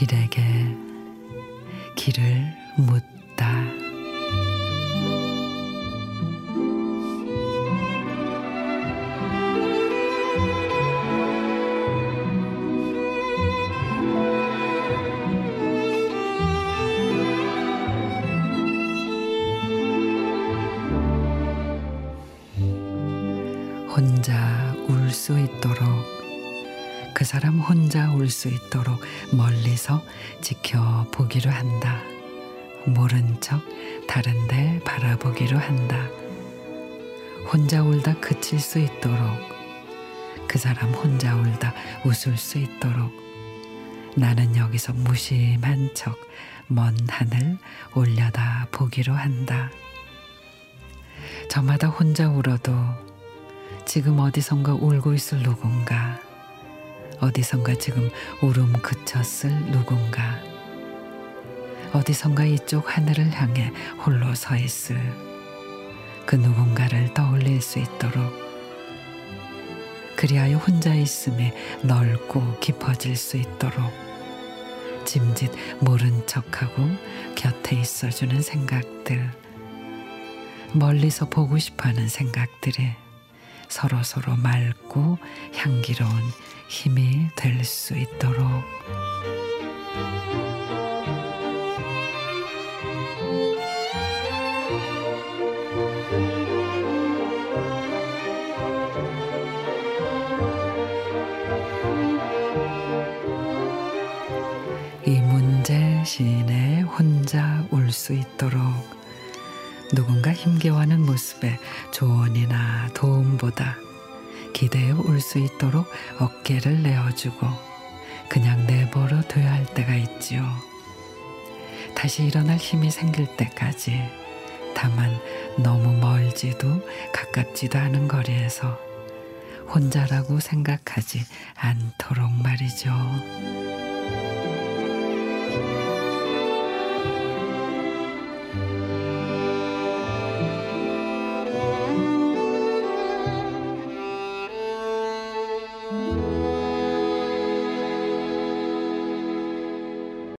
길에게 길을 묻다. 혼자 울 수 있도록 그 사람 혼자 울 수 있도록 멀리서 지켜보기로 한다. 모른 척 다른데 바라보기로 한다. 혼자 울다 그칠 수 있도록 그 사람 혼자 울다 웃을 수 있도록 나는 여기서 무심한 척 먼 하늘 올려다 보기로 한다. 저마다 혼자 울어도 지금 어디선가 울고 있을 누군가? 어디선가 지금 울음 그쳤을 누군가? 어디선가 이쪽 하늘을 향해 홀로 서 있을 그 누군가를 떠올릴 수 있도록 그리하여 혼자 있음에 넓고 깊어질 수 있도록 짐짓 모른 척하고 곁에 있어주는 생각들 멀리서 보고 싶어하는 생각들이 서로 서로 맑고 향기로운 힘이 될 수 있도록. 이 문제 시인의 혼자 울 수 있도록 누군가 힘겨워하는 모습에 조언이나 도움보다 기대어 울수 있도록 어깨를 내어주고 그냥 내버려 둬야 할 때가 있지요. 다시 일어날 힘이 생길 때까지 다만 너무 멀지도 가깝지도 않은 거리에서 혼자라고 생각하지 않도록 말이죠.